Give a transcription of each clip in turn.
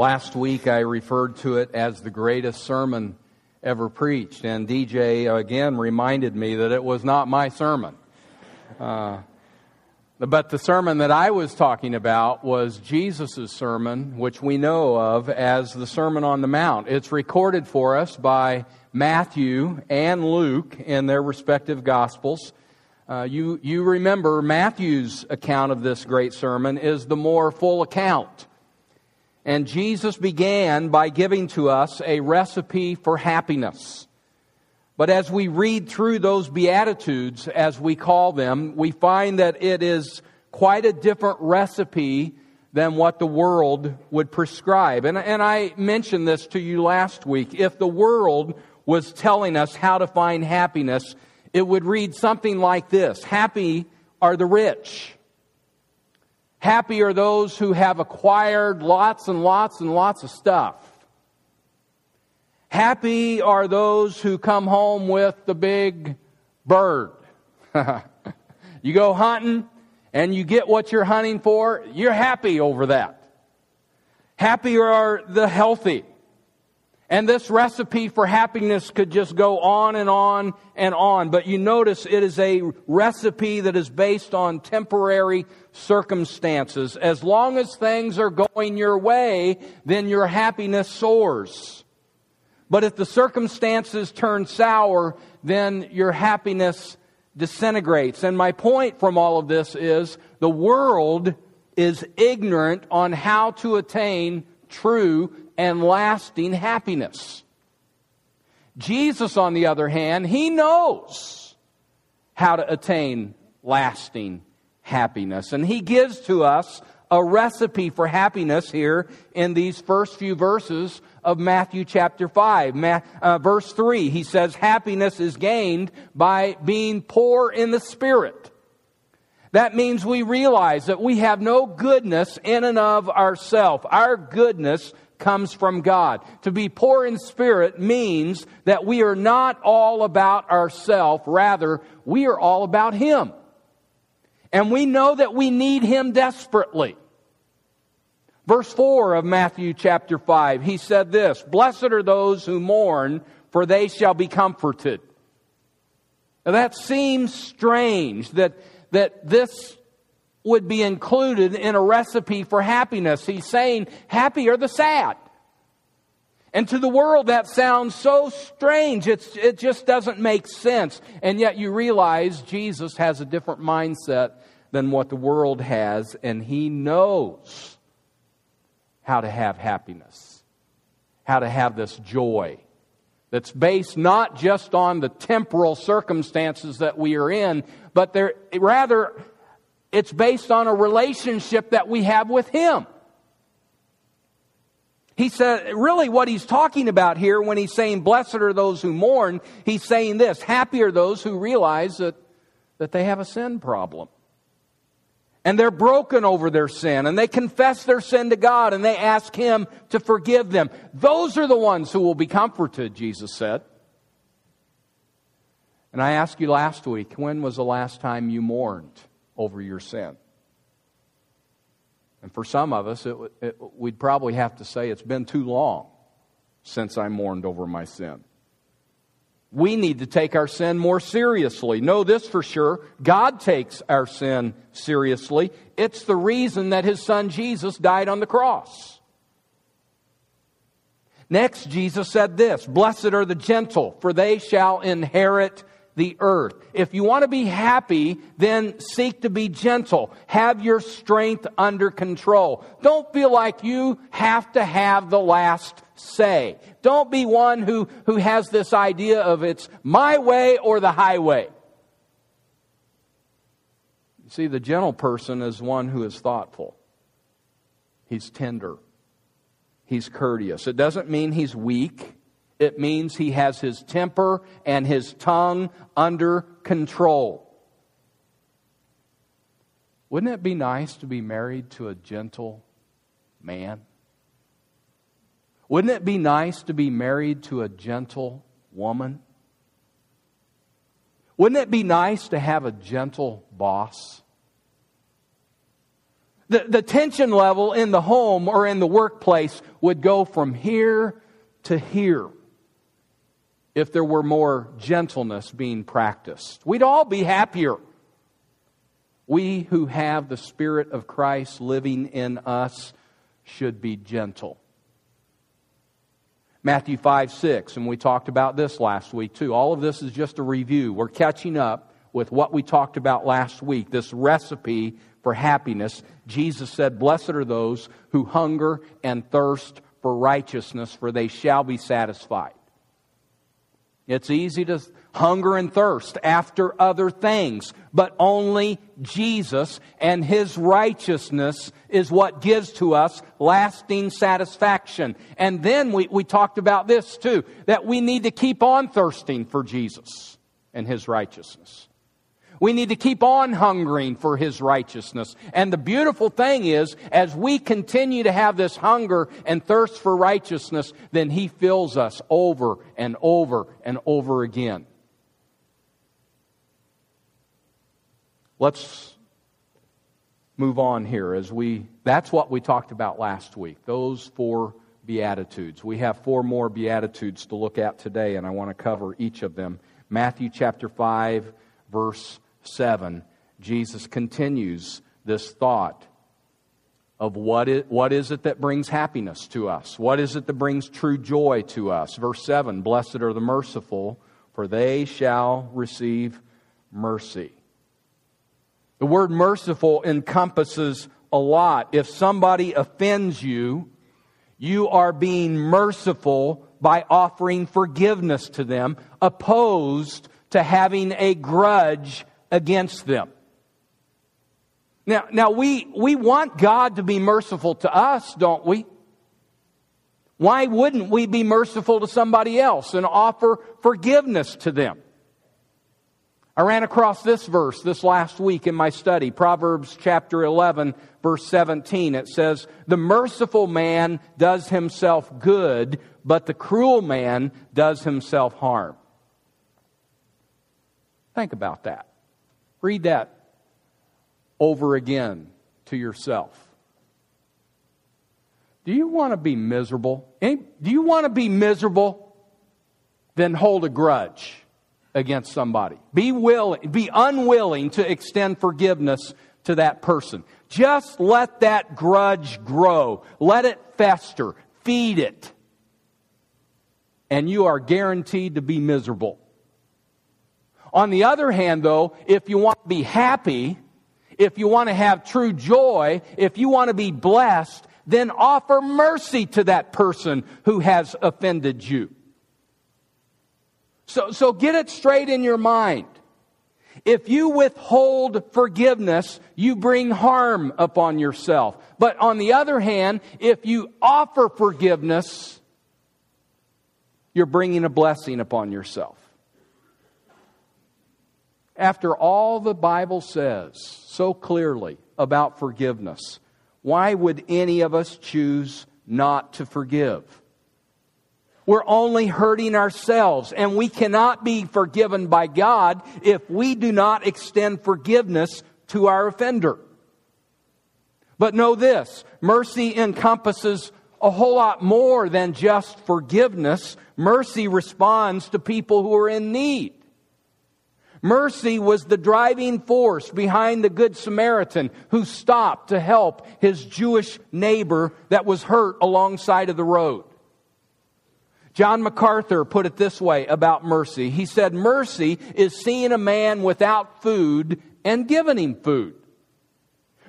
Last week I referred to it as the greatest sermon ever preached, and DJ again reminded me that it was not my sermon. Uh, but the sermon that I was talking about was Jesus' sermon, which we know of as the Sermon on the Mount. It's recorded for us by Matthew and Luke in their respective Gospels. Uh, you, you remember Matthew's account of this great sermon is the more full account. And Jesus began by giving to us a recipe for happiness. But as we read through those Beatitudes, as we call them, we find that it is quite a different recipe than what the world would prescribe. And, and I mentioned this to you last week. If the world was telling us how to find happiness, it would read something like this Happy are the rich. Happy are those who have acquired lots and lots and lots of stuff. Happy are those who come home with the big bird. you go hunting and you get what you're hunting for, you're happy over that. Happy are the healthy. And this recipe for happiness could just go on and on and on. But you notice it is a recipe that is based on temporary circumstances. As long as things are going your way, then your happiness soars. But if the circumstances turn sour, then your happiness disintegrates. And my point from all of this is the world is ignorant on how to attain true and lasting happiness. Jesus, on the other hand, he knows how to attain lasting happiness. And he gives to us a recipe for happiness here in these first few verses of Matthew chapter 5. Ma- uh, verse 3, he says, Happiness is gained by being poor in the Spirit. That means we realize that we have no goodness in and of ourselves. Our goodness comes from God. To be poor in spirit means that we are not all about ourselves, rather, we are all about Him. And we know that we need Him desperately. Verse 4 of Matthew chapter 5, he said this Blessed are those who mourn, for they shall be comforted. Now that seems strange that, that this would be included in a recipe for happiness. He's saying, happy are the sad. And to the world, that sounds so strange. It's, it just doesn't make sense. And yet you realize Jesus has a different mindset than what the world has, and he knows how to have happiness, how to have this joy that's based not just on the temporal circumstances that we are in, but there, rather it's based on a relationship that we have with Him. He said, really, what he's talking about here when he's saying, Blessed are those who mourn, he's saying this Happy are those who realize that, that they have a sin problem. And they're broken over their sin, and they confess their sin to God, and they ask Him to forgive them. Those are the ones who will be comforted, Jesus said. And I asked you last week, when was the last time you mourned? Over your sin. And for some of us, it, it, we'd probably have to say it's been too long since I mourned over my sin. We need to take our sin more seriously. Know this for sure God takes our sin seriously. It's the reason that his son Jesus died on the cross. Next, Jesus said this Blessed are the gentle, for they shall inherit the earth. If you want to be happy, then seek to be gentle. Have your strength under control. Don't feel like you have to have the last say. Don't be one who, who has this idea of it's my way or the highway. You see, the gentle person is one who is thoughtful. He's tender. He's courteous. It doesn't mean he's weak. It means he has his temper and his tongue under control. Wouldn't it be nice to be married to a gentle man? Wouldn't it be nice to be married to a gentle woman? Wouldn't it be nice to have a gentle boss? The, the tension level in the home or in the workplace would go from here to here if there were more gentleness being practiced. We'd all be happier. We who have the Spirit of Christ living in us should be gentle. Matthew 5 6, and we talked about this last week too. All of this is just a review. We're catching up with what we talked about last week, this recipe for happiness. Jesus said, Blessed are those who hunger and thirst for righteousness, for they shall be satisfied. It's easy to hunger and thirst after other things, but only Jesus and His righteousness is what gives to us lasting satisfaction. And then we, we talked about this too, that we need to keep on thirsting for Jesus and His righteousness. We need to keep on hungering for His righteousness. And the beautiful thing is, as we continue to have this hunger and thirst for righteousness, then He fills us over and over and over again. Let's move on here as we, that's what we talked about last week, those four Beatitudes. We have four more Beatitudes to look at today, and I want to cover each of them. Matthew chapter 5, verse 7, Jesus continues this thought of what is, what is it that brings happiness to us? What is it that brings true joy to us? Verse 7 Blessed are the merciful, for they shall receive mercy. The word merciful encompasses a lot. If somebody offends you, you are being merciful by offering forgiveness to them, opposed to having a grudge against them. Now, now we, we want God to be merciful to us, don't we? Why wouldn't we be merciful to somebody else and offer forgiveness to them? I ran across this verse this last week in my study, Proverbs chapter 11, verse 17. It says, The merciful man does himself good, but the cruel man does himself harm. Think about that. Read that over again to yourself. Do you want to be miserable? Do you want to be miserable? Then hold a grudge against somebody. Be willing, be unwilling to extend forgiveness to that person. Just let that grudge grow. Let it fester. Feed it. And you are guaranteed to be miserable. On the other hand, though, if you want to be happy, if you want to have true joy, if you want to be blessed, then offer mercy to that person who has offended you. So, so get it straight in your mind. If you withhold forgiveness, you bring harm upon yourself. But on the other hand, if you offer forgiveness, you're bringing a blessing upon yourself after all the Bible says so clearly about forgiveness, why would any of us choose not to forgive? We're only hurting ourselves, and we cannot be forgiven by God if we do not extend forgiveness to our offender. But know this mercy encompasses a whole lot more than just forgiveness. Mercy responds to people who are in need. Mercy was the driving force behind the Good Samaritan who stopped to help his Jewish neighbor that was hurt alongside of the road. John MacArthur put it this way about mercy. He said, Mercy is seeing a man without food and giving him food.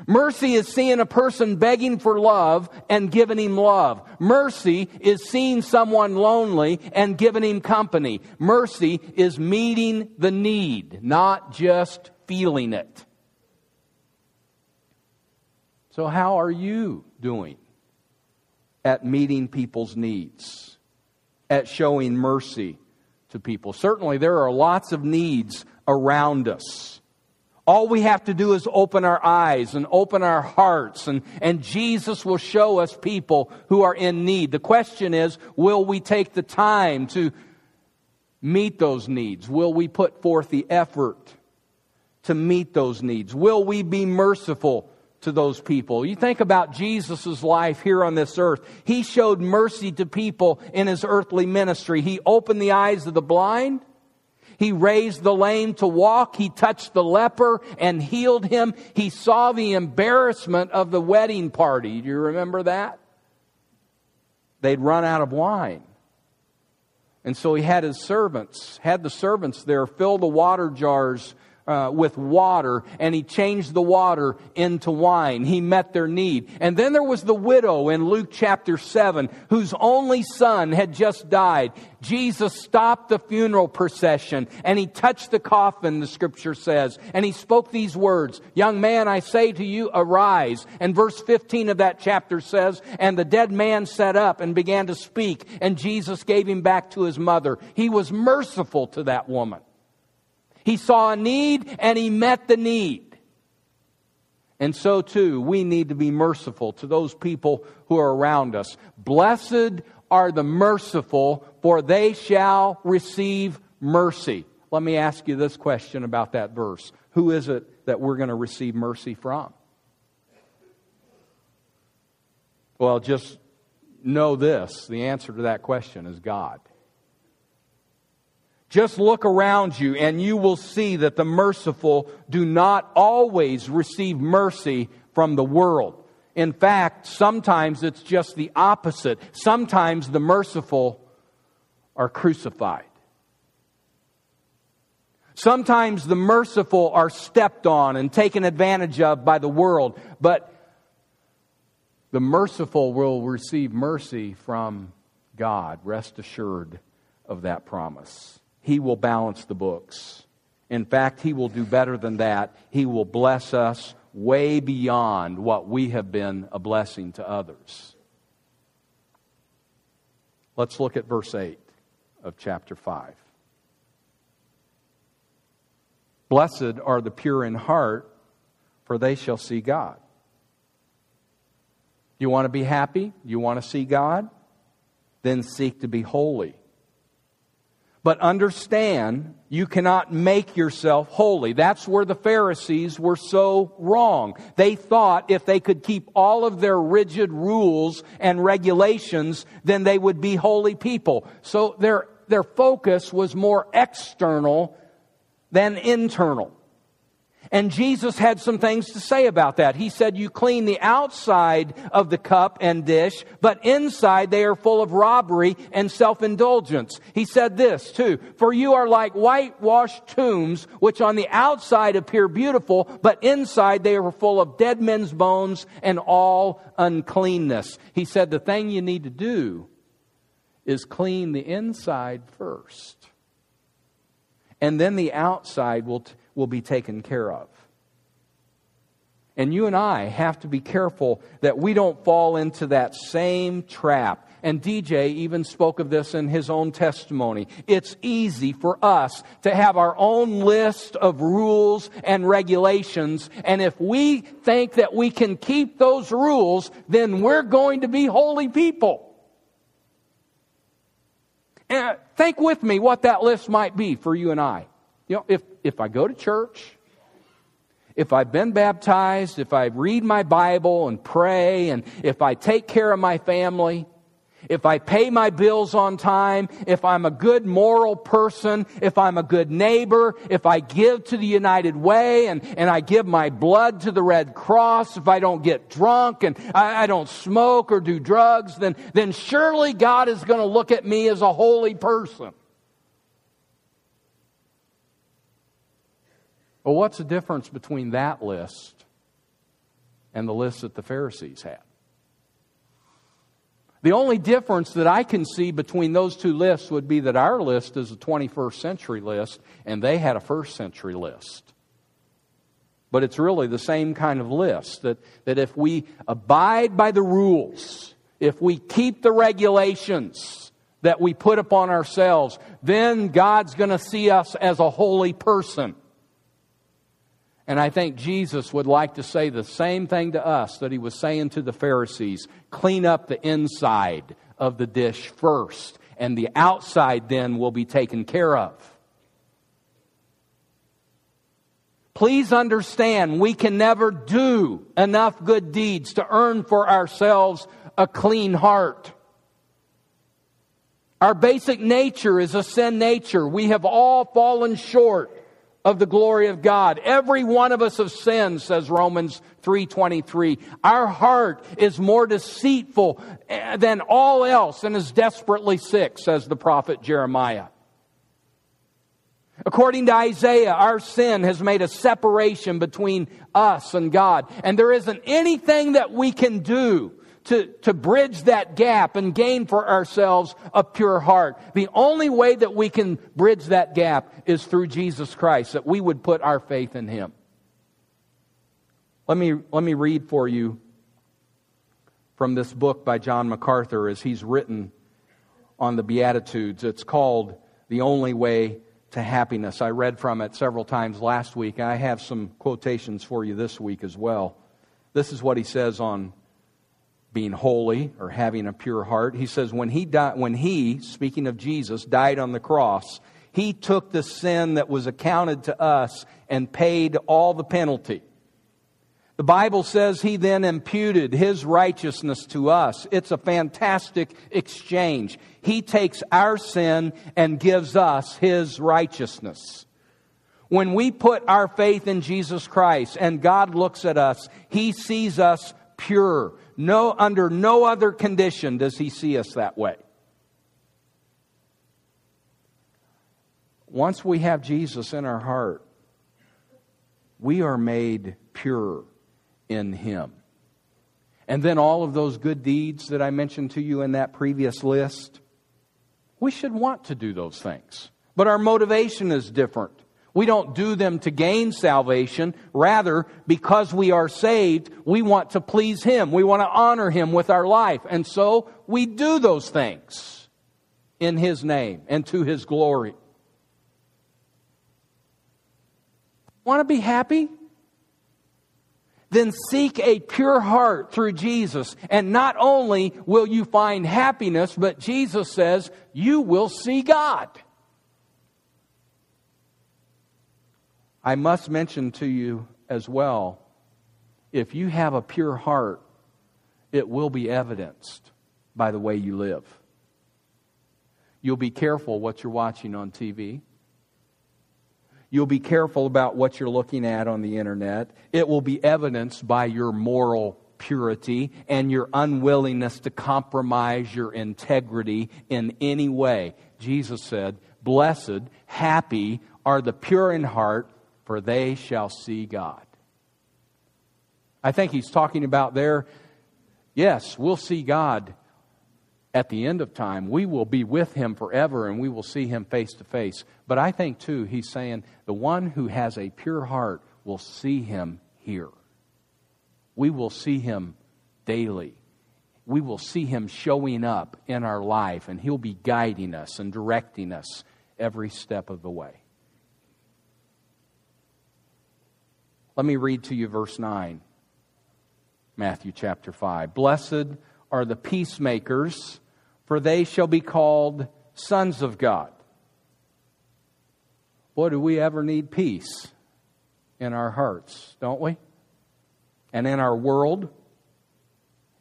Mercy is seeing a person begging for love and giving him love. Mercy is seeing someone lonely and giving him company. Mercy is meeting the need, not just feeling it. So, how are you doing at meeting people's needs, at showing mercy to people? Certainly, there are lots of needs around us. All we have to do is open our eyes and open our hearts, and, and Jesus will show us people who are in need. The question is will we take the time to meet those needs? Will we put forth the effort to meet those needs? Will we be merciful to those people. You think about Jesus' life here on this earth. He showed mercy to people in his earthly ministry. He opened the eyes of the blind. He raised the lame to walk. He touched the leper and healed him. He saw the embarrassment of the wedding party. Do you remember that? They'd run out of wine. And so he had his servants, had the servants there fill the water jars uh, with water and he changed the water into wine. He met their need. And then there was the widow in Luke chapter 7 whose only son had just died. Jesus stopped the funeral procession and he touched the coffin, the scripture says, and he spoke these words, Young man, I say to you, arise. And verse 15 of that chapter says, And the dead man sat up and began to speak, and Jesus gave him back to his mother. He was merciful to that woman. He saw a need and he met the need. And so too, we need to be merciful to those people who are around us. Blessed are the merciful, for they shall receive mercy. Let me ask you this question about that verse. Who is it that we're going to receive mercy from? Well, just know this the answer to that question is God. Just look around you and you will see that the merciful do not always receive mercy from the world. In fact, sometimes it's just the opposite. Sometimes the merciful are crucified. Sometimes the merciful are stepped on and taken advantage of by the world, but the merciful will receive mercy from God. Rest assured of that promise. He will balance the books. In fact, He will do better than that. He will bless us way beyond what we have been a blessing to others. Let's look at verse 8 of chapter 5. Blessed are the pure in heart, for they shall see God. You want to be happy? You want to see God? Then seek to be holy. But understand, you cannot make yourself holy. That's where the Pharisees were so wrong. They thought if they could keep all of their rigid rules and regulations, then they would be holy people. So their, their focus was more external than internal. And Jesus had some things to say about that. He said, You clean the outside of the cup and dish, but inside they are full of robbery and self indulgence. He said this too For you are like whitewashed tombs, which on the outside appear beautiful, but inside they are full of dead men's bones and all uncleanness. He said, The thing you need to do is clean the inside first. And then the outside will. T- will be taken care of. And you and I have to be careful that we don't fall into that same trap. And DJ even spoke of this in his own testimony. It's easy for us to have our own list of rules and regulations. And if we think that we can keep those rules, then we're going to be holy people. And think with me what that list might be for you and I. You know, if, if I go to church, if I've been baptized, if I read my Bible and pray, and if I take care of my family, if I pay my bills on time, if I'm a good moral person, if I'm a good neighbor, if I give to the United Way and, and I give my blood to the Red Cross, if I don't get drunk and I, I don't smoke or do drugs, then, then surely God is going to look at me as a holy person. Well, what's the difference between that list and the list that the Pharisees had? The only difference that I can see between those two lists would be that our list is a 21st century list and they had a first century list. But it's really the same kind of list that, that if we abide by the rules, if we keep the regulations that we put upon ourselves, then God's going to see us as a holy person. And I think Jesus would like to say the same thing to us that he was saying to the Pharisees clean up the inside of the dish first, and the outside then will be taken care of. Please understand, we can never do enough good deeds to earn for ourselves a clean heart. Our basic nature is a sin nature. We have all fallen short of the glory of God. Every one of us have sinned, says Romans 3:23. Our heart is more deceitful eh, than all else and is desperately sick, says the prophet Jeremiah. According to Isaiah, our sin has made a separation between us and God, and there isn't anything that we can do to, to bridge that gap and gain for ourselves a pure heart. The only way that we can bridge that gap is through Jesus Christ, that we would put our faith in Him. Let me, let me read for you from this book by John MacArthur as he's written on the Beatitudes. It's called The Only Way to Happiness. I read from it several times last week. I have some quotations for you this week as well. This is what he says on being holy or having a pure heart. He says when he died, when he, speaking of Jesus, died on the cross, he took the sin that was accounted to us and paid all the penalty. The Bible says he then imputed his righteousness to us. It's a fantastic exchange. He takes our sin and gives us his righteousness. When we put our faith in Jesus Christ and God looks at us, he sees us pure. No, under no other condition does he see us that way. Once we have Jesus in our heart, we are made pure in him. And then all of those good deeds that I mentioned to you in that previous list, we should want to do those things. But our motivation is different. We don't do them to gain salvation. Rather, because we are saved, we want to please Him. We want to honor Him with our life. And so we do those things in His name and to His glory. Want to be happy? Then seek a pure heart through Jesus. And not only will you find happiness, but Jesus says you will see God. I must mention to you as well if you have a pure heart, it will be evidenced by the way you live. You'll be careful what you're watching on TV. You'll be careful about what you're looking at on the internet. It will be evidenced by your moral purity and your unwillingness to compromise your integrity in any way. Jesus said, Blessed, happy are the pure in heart, for they shall see God. I think he's talking about there, yes, we'll see God at the end of time. We will be with him forever and we will see him face to face. But I think, too, he's saying the one who has a pure heart will see him here. We will see him daily. We will see him showing up in our life, and he'll be guiding us and directing us every step of the way. Let me read to you verse 9, Matthew chapter 5. Blessed are the peacemakers, for they shall be called sons of God. Boy, do we ever need peace in our hearts, don't we? And in our world,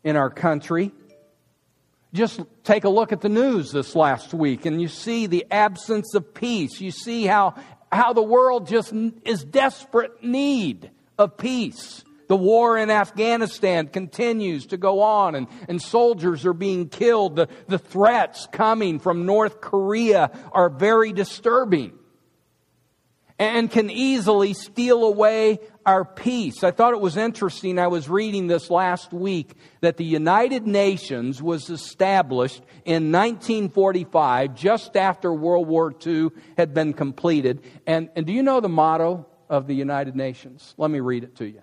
in our country. Just take a look at the news this last week and you see the absence of peace. You see how how the world just is desperate need of peace. The war in Afghanistan continues to go on, and, and soldiers are being killed. The, the threats coming from North Korea are very disturbing and can easily steal away our peace. I thought it was interesting. I was reading this last week that the United Nations was established in 1945, just after World War II had been completed. And, and do you know the motto of the United Nations? Let me read it to you.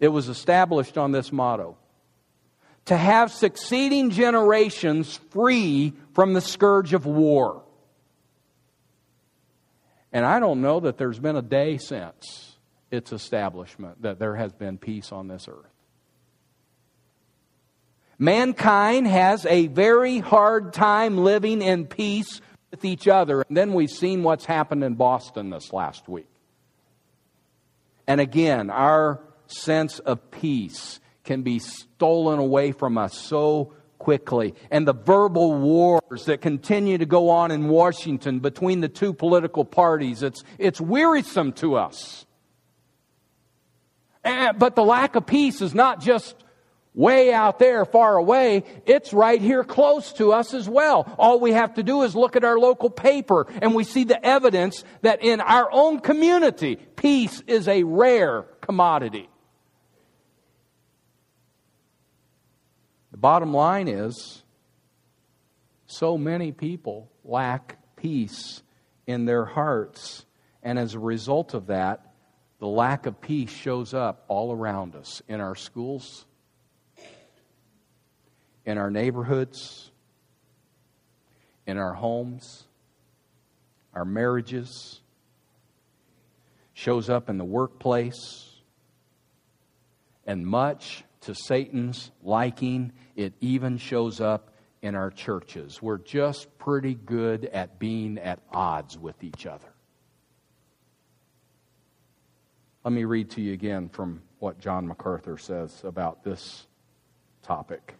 It was established on this motto to have succeeding generations free from the scourge of war. And I don't know that there's been a day since its establishment that there has been peace on this earth. Mankind has a very hard time living in peace with each other. And then we've seen what's happened in Boston this last week. And again, our sense of peace can be stolen away from us so quickly. And the verbal wars that continue to go on in Washington between the two political parties, it's, it's wearisome to us. And, but the lack of peace is not just way out there, far away. It's right here close to us as well. All we have to do is look at our local paper and we see the evidence that in our own community, peace is a rare commodity. Bottom line is so many people lack peace in their hearts. And as a result of that, the lack of peace shows up all around us in our schools, in our neighborhoods, in our homes, our marriages, shows up in the workplace, and much to Satan's liking, it even shows up in our churches. We're just pretty good at being at odds with each other. Let me read to you again from what John MacArthur says about this topic.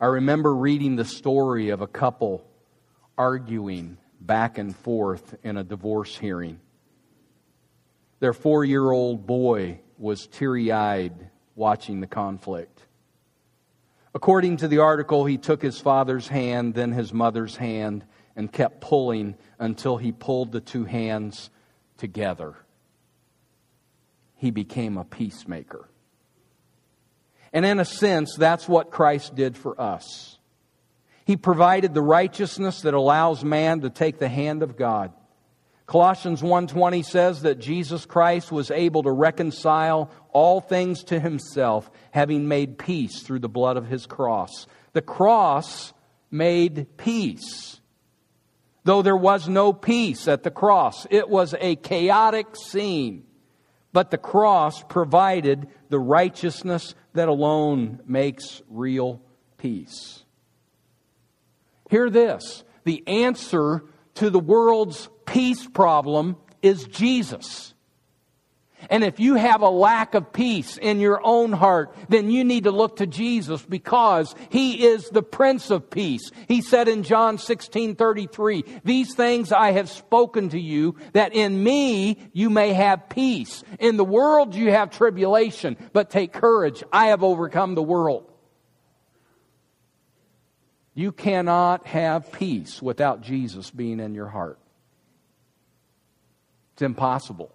I remember reading the story of a couple arguing back and forth in a divorce hearing. Their four year old boy was teary eyed watching the conflict. According to the article, he took his father's hand, then his mother's hand, and kept pulling until he pulled the two hands together. He became a peacemaker. And in a sense, that's what Christ did for us. He provided the righteousness that allows man to take the hand of God. Colossians 1:20 says that Jesus Christ was able to reconcile all things to himself, having made peace through the blood of his cross. The cross made peace. Though there was no peace at the cross, it was a chaotic scene. But the cross provided the righteousness that alone makes real peace. Hear this the answer to the world's peace problem is Jesus. And if you have a lack of peace in your own heart, then you need to look to Jesus because He is the Prince of Peace. He said in John 16 33, These things I have spoken to you, that in me you may have peace. In the world you have tribulation, but take courage. I have overcome the world. You cannot have peace without Jesus being in your heart. It's impossible.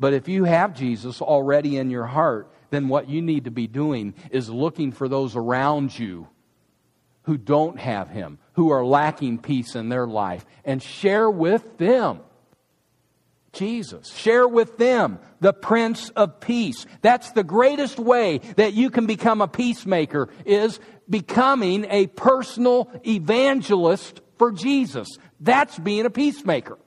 But if you have Jesus already in your heart, then what you need to be doing is looking for those around you who don't have Him, who are lacking peace in their life, and share with them Jesus. Share with them the Prince of Peace. That's the greatest way that you can become a peacemaker is becoming a personal evangelist for Jesus. That's being a peacemaker.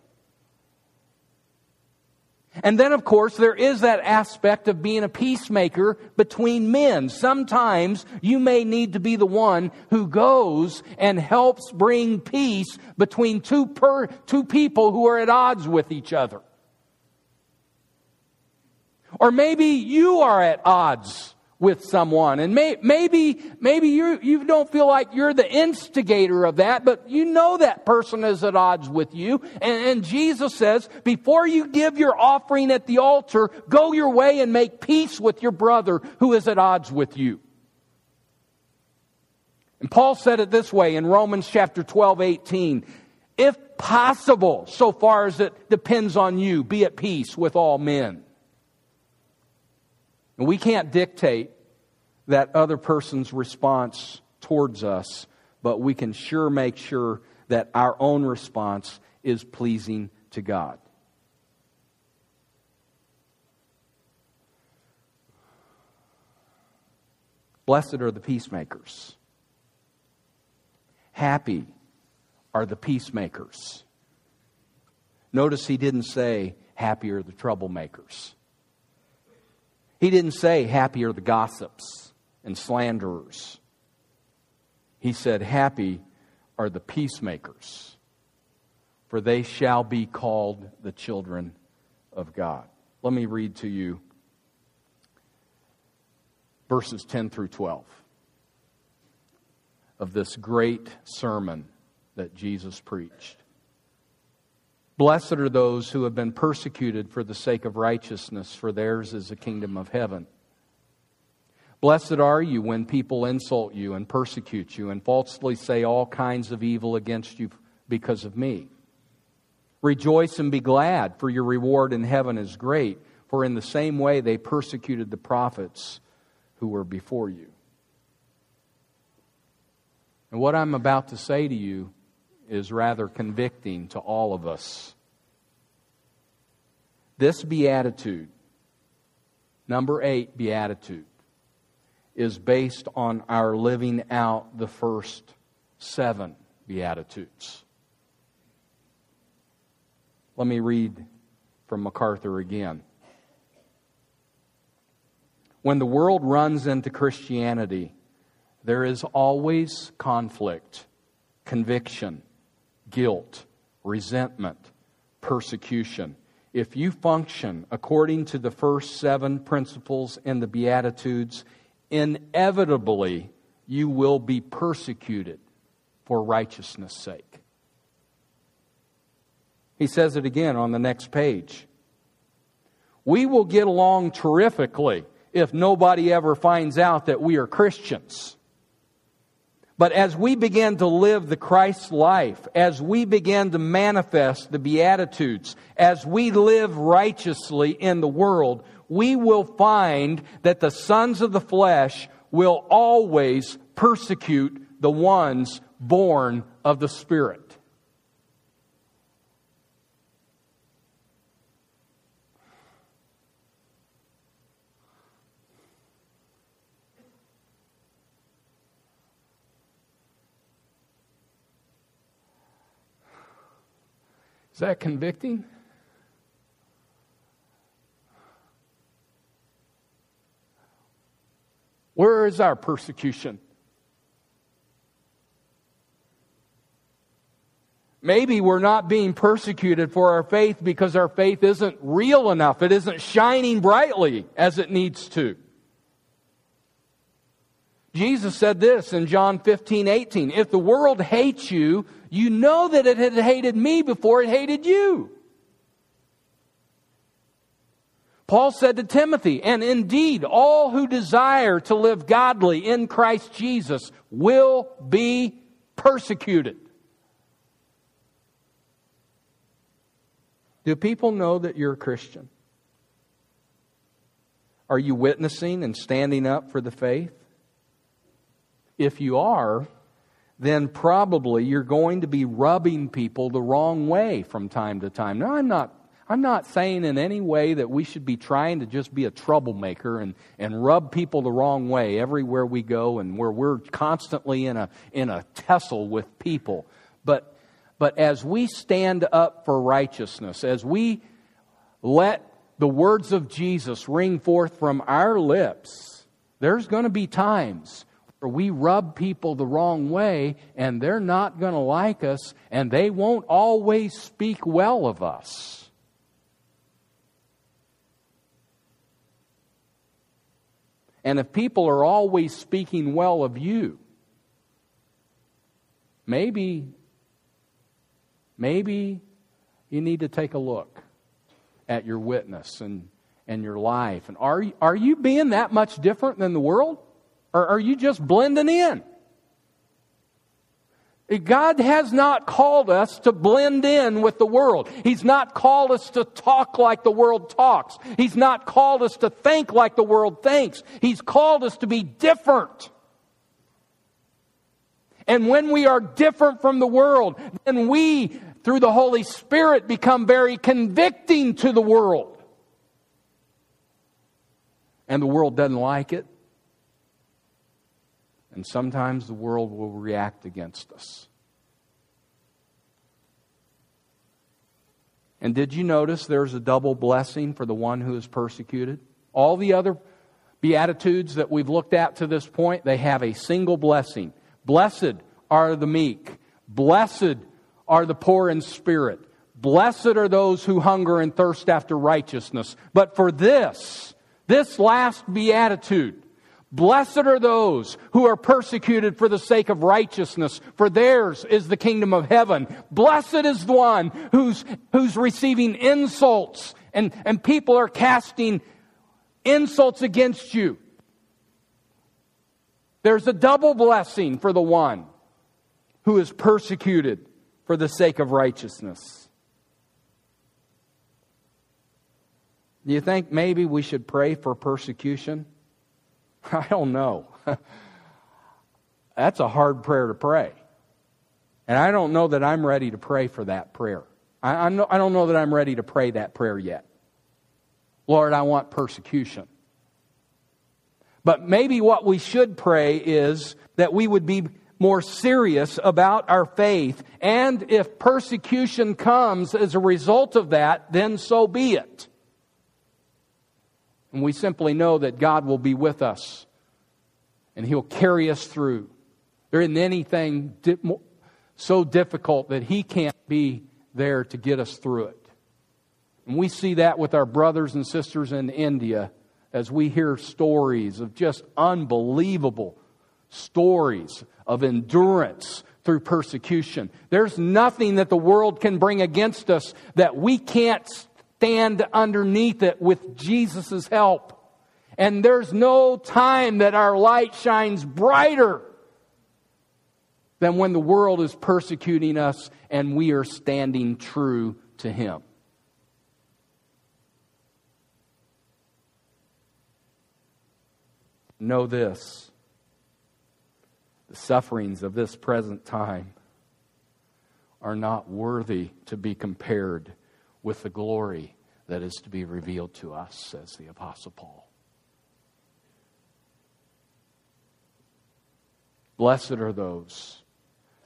And then, of course, there is that aspect of being a peacemaker between men. Sometimes you may need to be the one who goes and helps bring peace between two, per, two people who are at odds with each other. Or maybe you are at odds with someone. And may, maybe, maybe you, you don't feel like you're the instigator of that, but you know that person is at odds with you. And, and Jesus says, before you give your offering at the altar, go your way and make peace with your brother who is at odds with you. And Paul said it this way in Romans chapter 12, 18. If possible, so far as it depends on you, be at peace with all men. And we can't dictate that other person's response towards us, but we can sure make sure that our own response is pleasing to God. Blessed are the peacemakers. Happy are the peacemakers. Notice he didn't say, Happy are the troublemakers. He didn't say, Happy are the gossips and slanderers. He said, Happy are the peacemakers. for they shall be called the children of God. Let me read to you verses 10 through 12 of this great sermon that Jesus preached. Blessed are those who have been persecuted for the sake of righteousness, for theirs is the kingdom of heaven. Blessed are you when people insult you and persecute you and falsely say all kinds of evil against you because of me. Rejoice and be glad, for your reward in heaven is great, for in the same way they persecuted the prophets who were before you. And what I'm about to say to you is rather convicting to all of us. This beatitude, number eight beatitude, is based on our living out the first seven beatitudes. Let me read from MacArthur again. When the world runs into Christianity, there is always conflict, conviction, guilt, resentment, persecution. If you function according to the first seven principles in the Beatitudes, inevitably you will be persecuted for righteousness' sake. He says it again on the next page. We will get along terrifically if nobody ever finds out that we are Christians. But as we begin to live the Christ life, as we begin to manifest the Beatitudes, as we live righteously in the world, we will find that the sons of the flesh will always persecute the ones born of the Spirit. That convicting? Where is our persecution? Maybe we're not being persecuted for our faith because our faith isn't real enough. It isn't shining brightly as it needs to. Jesus said this in John 15, 18. If the world hates you, you know that it had hated me before it hated you. Paul said to Timothy, and indeed, all who desire to live godly in Christ Jesus will be persecuted. Do people know that you're a Christian? Are you witnessing and standing up for the faith? If you are, then probably you're going to be rubbing people the wrong way from time to time. Now, I'm not, I'm not saying in any way that we should be trying to just be a troublemaker and, and rub people the wrong way everywhere we go and where we're constantly in a, in a tussle with people. But, but as we stand up for righteousness, as we let the words of Jesus ring forth from our lips, there's going to be times we rub people the wrong way and they're not going to like us and they won't always speak well of us. And if people are always speaking well of you, maybe maybe you need to take a look at your witness and, and your life. And are, are you being that much different than the world? Or are you just blending in? God has not called us to blend in with the world. He's not called us to talk like the world talks. He's not called us to think like the world thinks. He's called us to be different. And when we are different from the world, then we, through the Holy Spirit, become very convicting to the world. And the world doesn't like it. And sometimes the world will react against us. And did you notice there's a double blessing for the one who is persecuted? All the other Beatitudes that we've looked at to this point, they have a single blessing. Blessed are the meek. Blessed are the poor in spirit. Blessed are those who hunger and thirst after righteousness. But for this, this last beatitude, blessed are those who are persecuted for the sake of righteousness, for theirs is the kingdom of heaven. Blessed is the one who's, who's receiving insults and, and people are casting insults against you. There's a double blessing for the one who is persecuted for the sake of righteousness. Do you think maybe we should pray for persecution? I don't know. That's a hard prayer to pray. And I don't know that I'm ready to pray for that prayer. I, no, I don't know that I'm ready to pray that prayer yet. Lord, I want persecution. But maybe what we should pray is that we would be more serious about our faith. And if persecution comes as a result of that, then so be it. And we simply know that God will be with us and He'll carry us through. There isn't anything so difficult that He can't be there to get us through it. And we see that with our brothers and sisters in India as we hear stories of just unbelievable stories of endurance through persecution. There's nothing that the world can bring against us that we can't stand underneath it with Jesus' help. And there's no time that our light shines brighter than when the world is persecuting us and we are standing true to Him. Know this the sufferings of this present time are not worthy to be compared with the glory that is to be revealed to us, says the Apostle Paul. Blessed are those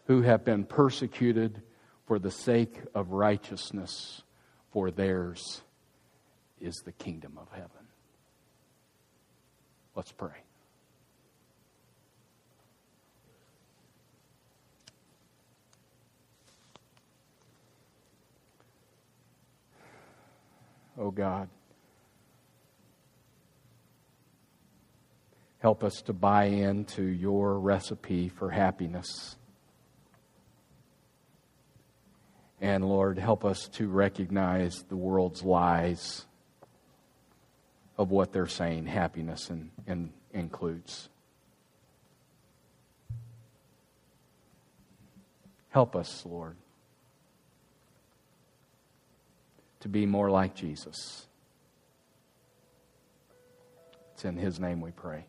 who have been persecuted for the sake of righteousness, for theirs is the kingdom of heaven. Let's pray. Oh God. Help us to buy into your recipe for happiness. And Lord, help us to recognize the world's lies of what they're saying happiness in, in, includes. Help us, Lord. To be more like Jesus. It's in His name we pray.